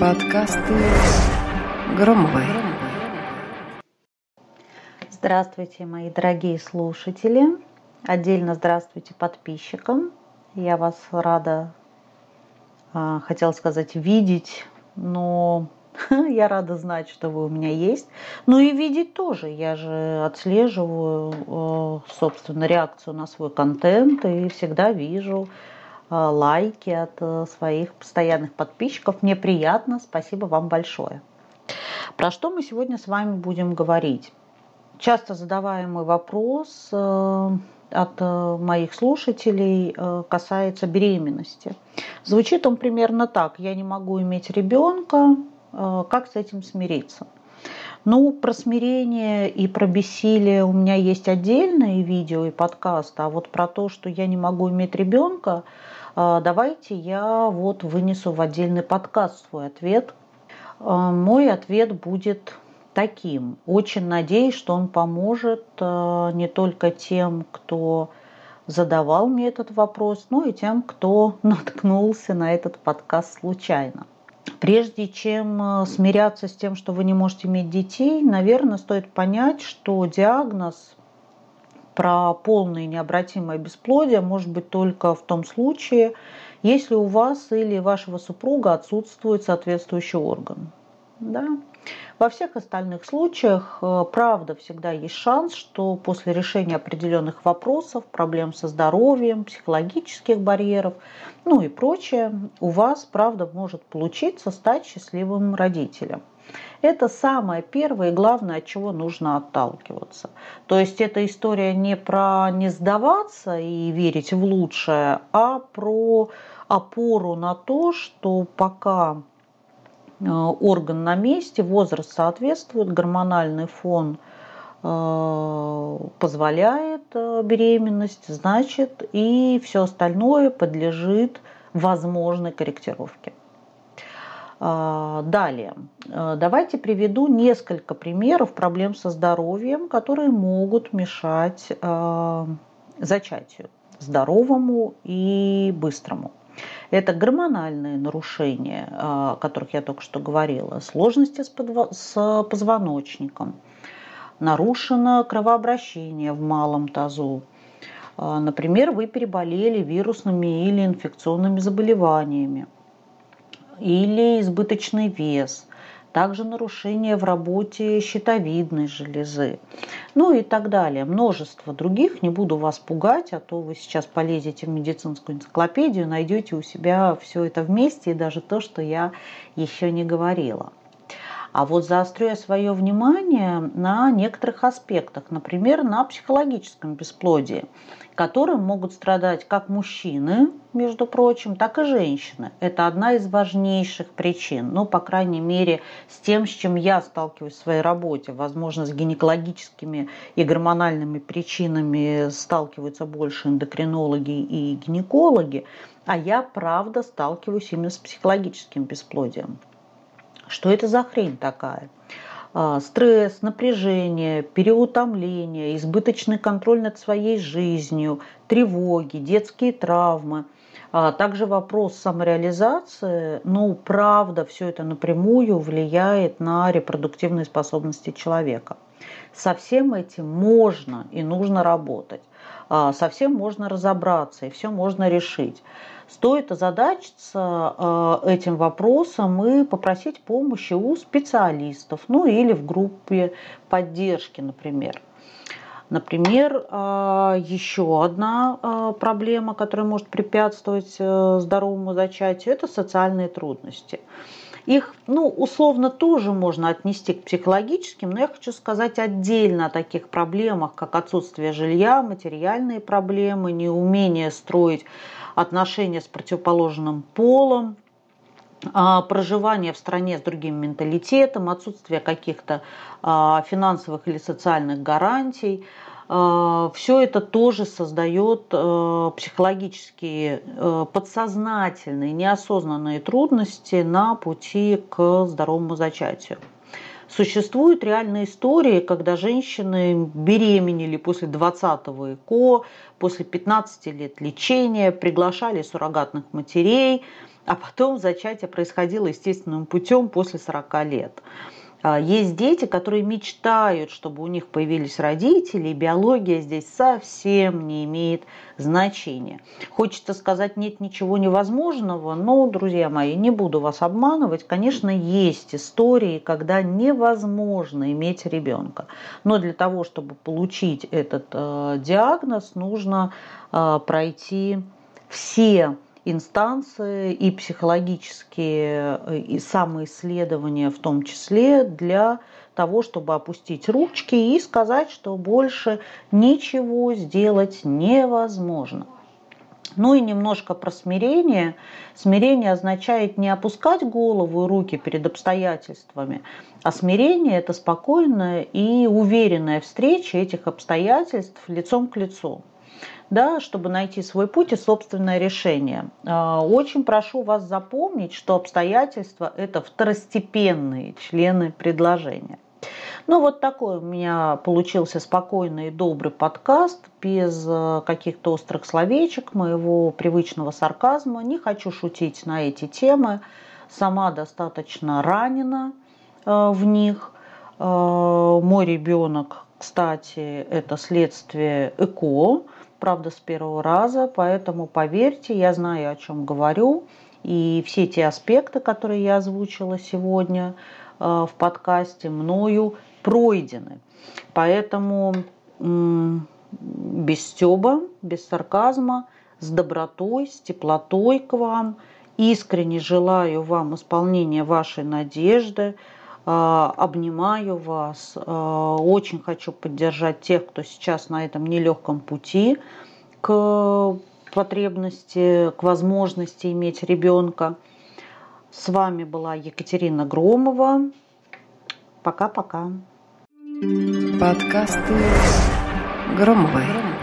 Подкасты Громовой. Здравствуйте, мои дорогие слушатели. Отдельно здравствуйте подписчикам. Я вас рада, а, хотела сказать, видеть, но я рада знать, что вы у меня есть. Ну и видеть тоже. Я же отслеживаю, собственно, реакцию на свой контент и всегда вижу а, лайки от э, своих постоянных подписчиков. Мне приятно. Спасибо вам большое. Про что мы сегодня с вами будем говорить? Часто задаваемый вопрос э, от э, моих слушателей касается беременности. Звучит он примерно так. Я не могу иметь ребенка, Э, как с этим смириться? Ну, про смирение и про бессилие у меня есть отдельное видео и подкаст, а вот про то, что я не могу иметь ребенка, э, давайте я вот вынесу в отдельный подкаст свой ответ. Э, мой ответ будет таким. Очень надеюсь, что он поможет не только тем, кто задавал мне этот вопрос, но и тем, кто наткнулся на этот подкаст случайно. Прежде чем э, смиряться с тем, что вы не можете иметь детей, наверное, стоит понять, что диагноз про полное необратимое бесплодие может быть только в том случае, если у вас или вашего супруга отсутствует соответствующий орган. Да? Во всех остальных случаях, э, правда, всегда есть шанс, что после решения определенных вопросов, проблем со здоровьем, психологических барьеров, ну и прочее, у вас, правда, может получиться стать счастливым родителем. Это самое первое и главное, от чего нужно отталкиваться. То есть эта история не про не сдаваться и верить в лучшее, а про опору на то, что пока орган на месте, возраст соответствует, гормональный фон э, позволяет э, беременность, значит, и все остальное подлежит возможной корректировке. Далее, давайте приведу несколько примеров проблем со здоровьем, которые могут мешать зачатию здоровому и быстрому. Это гормональные нарушения, о которых я только что говорила, сложности с позвоночником, нарушено кровообращение в малом тазу. А, например, вы переболели вирусными или инфекционными заболеваниями, или избыточный вес – также нарушения в работе щитовидной железы, ну и так далее. Множество других, не буду вас пугать, а то вы сейчас полезете в медицинскую энциклопедию, найдете у себя все это вместе и даже то, что я еще не говорила. А вот заострю я свое внимание на некоторых аспектах, например, на психологическом бесплодии которым могут страдать как мужчины, между прочим, так и женщины. Это одна из важнейших причин. Ну, по крайней мере, с тем, с чем я сталкиваюсь в своей работе. Возможно, с гинекологическими и гормональными причинами сталкиваются больше эндокринологи и гинекологи. А я, правда, сталкиваюсь именно с психологическим бесплодием. Что это за хрень такая? А, стресс, напряжение, переутомление, избыточный контроль над своей жизнью, тревоги, детские травмы. А также вопрос самореализации, ну, правда, все это напрямую влияет на репродуктивные способности человека. Со всем этим можно и нужно работать. А, со всем можно разобраться и все можно решить стоит озадачиться э, этим вопросом и попросить помощи у специалистов, ну или в группе поддержки, например. Например, э, еще одна э, проблема, которая может препятствовать здоровому зачатию, это социальные трудности. Их, ну, условно тоже можно отнести к психологическим, но я хочу сказать отдельно о таких проблемах, как отсутствие жилья, материальные проблемы, неумение строить отношения с противоположным полом, а, проживание в стране с другим менталитетом, отсутствие каких-то а, финансовых или социальных гарантий. А, Все это тоже создает психологические, подсознательные, неосознанные трудности на пути к здоровому зачатию. Существуют реальные истории, когда женщины беременели после 20-го ЭКО, после 15 лет лечения, приглашали суррогатных матерей, а потом зачатие происходило естественным путем после 40 лет. А, есть дети, которые мечтают, чтобы у них появились родители, и биология здесь совсем не имеет значения. Хочется сказать, нет ничего невозможного, но, друзья мои, не буду вас обманывать. Конечно, есть истории, когда невозможно иметь ребенка. Но для того, чтобы получить этот э, диагноз, нужно э, пройти все инстанции и психологические э, и самоисследования в том числе для того, чтобы опустить ручки и сказать, что больше ничего сделать невозможно. Ну и немножко про смирение. Смирение означает не опускать голову и руки перед обстоятельствами, а смирение – это спокойная и уверенная встреча этих обстоятельств лицом к лицу да, чтобы найти свой путь и собственное решение. А, очень прошу вас запомнить, что обстоятельства – это второстепенные члены предложения. Ну, вот такой у меня получился спокойный и добрый подкаст, без э, каких-то острых словечек, моего привычного сарказма. Не хочу шутить на эти темы. Сама достаточно ранена э, в них. Э, мой ребенок, кстати, это следствие ЭКО, правда, с первого раза, поэтому поверьте, я знаю, о чем говорю. И все те аспекты, которые я озвучила сегодня э, в подкасте, мною пройдены. Поэтому без стеба, без сарказма, с добротой, с теплотой к вам. Искренне желаю вам исполнения вашей надежды, обнимаю вас. А, очень хочу поддержать тех, кто сейчас на этом нелегком пути к потребности, к возможности иметь ребенка. С вами была Екатерина Громова. Пока-пока. Подкасты Громовой.